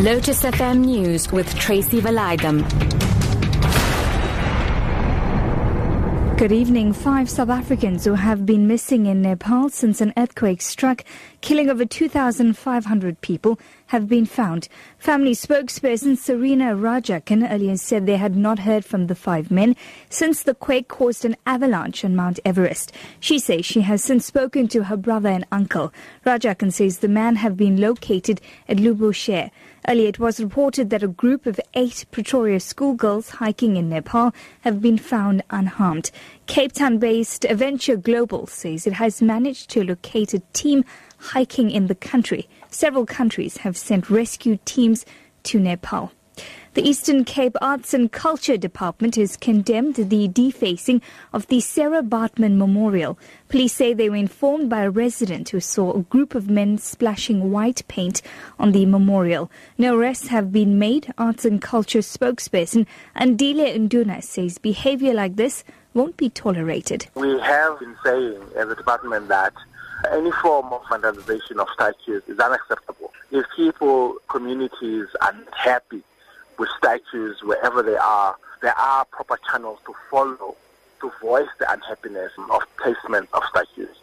Lotus FM News with Tracy Valaydham. Good evening. Five South Africans who have been missing in Nepal since an earthquake struck, killing over 2,500 people, have been found. Family spokesperson Serena Rajakan earlier said they had not heard from the five men since the quake caused an avalanche on Mount Everest. She says she has since spoken to her brother and uncle. Rajakan says the men have been located at Lobuche. Earlier, it was reported that a group of eight Pretoria schoolgirls hiking in Nepal have been found unharmed. Cape Town based Adventure Global says it has managed to locate a team hiking in the country. Several countries have sent rescue teams to Nepal. The Eastern Cape Arts and Culture Department has condemned the defacing of the Sarah Baartman Memorial. Police say they were informed by a resident who saw a group of men splashing white paint on the memorial. No arrests have been made. Arts and Culture spokesperson Andile Nduna says behavior like this won't be tolerated. We have been saying as a department that any form of vandalization of statues is unacceptable. If people, communities are happy with statues wherever they are, there are proper channels to follow to voice the unhappiness of placement of statues.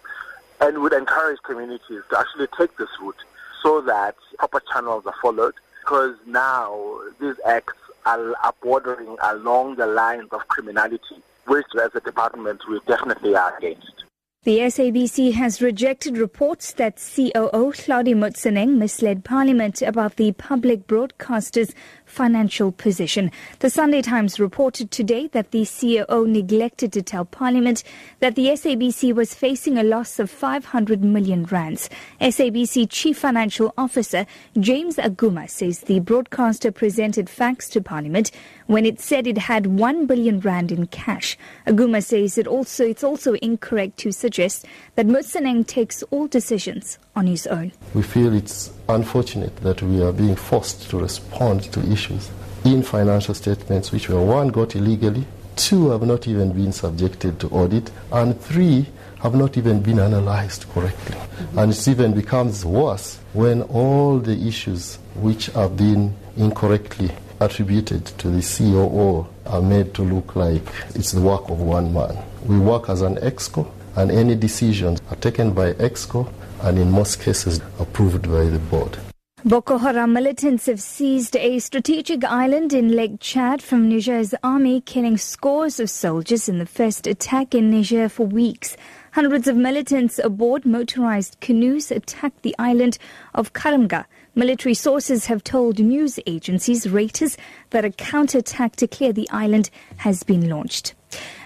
And we would encourage communities to actually take this route so that proper channels are followed because now these acts are, are bordering along the lines of criminality, which as a department we definitely are against. The SABC has rejected reports that COO Hlaudi Motsoeneng misled Parliament about the public broadcaster's financial position. The Sunday Times reported today that the COO neglected to tell Parliament that the SABC was facing a loss of 500 million rands. SABC Chief Financial Officer James Aguma says the broadcaster presented facts to Parliament when it said it had 1 billion rand in cash. Aguma says it also it's also incorrect to suggest that Motsoeneng takes all decisions on his own. We feel it's unfortunate that we are being forced to respond to issues in financial statements which were one got illegally, two have not even been subjected to audit, and three have not even been analyzed correctly. Mm-hmm. And it even becomes worse when all the issues which have been incorrectly attributed to the COO are made to look like it's the work of one man. We work as an exco, and any decisions are taken by exco and in most cases approved by the board. Boko Haram militants have seized a strategic island in Lake Chad from Niger's army, killing scores of soldiers in the first attack in Niger for weeks. Hundreds of militants aboard motorized canoes attacked the island of Karamga. Military sources have told news agencies Reuters that a counterattack to clear the island has been launched.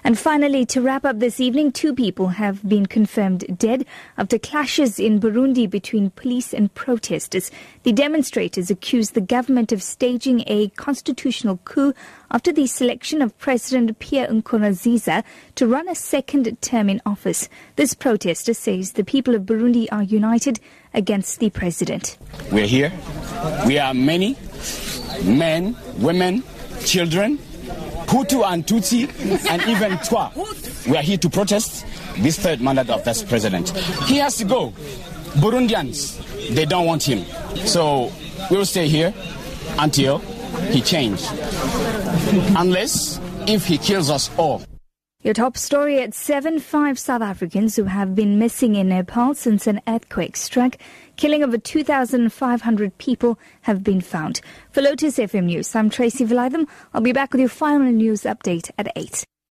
And finally, to wrap up this evening, two people have been confirmed dead after clashes in Burundi between police and protesters. The demonstrators accused the government of staging a constitutional coup after the selection of President Pierre Nkurunziza to run a second term in office. This protester says the people of Burundi are united against the president. We're here. We are many men, women, children Hutu and Tutsi, and even Twa. We are here to protest this third mandate of this president. He has to go. Burundians, they don't want him. So we'll stay here until he changes. Unless if he kills us all. Your top story at 7 5 South Africans who have been missing in Nepal since an earthquake struck, killing over 2,500 people, have been found. For Lotus FM News, I'm Tracy Valaydham. I'll be back with your final news update at 8.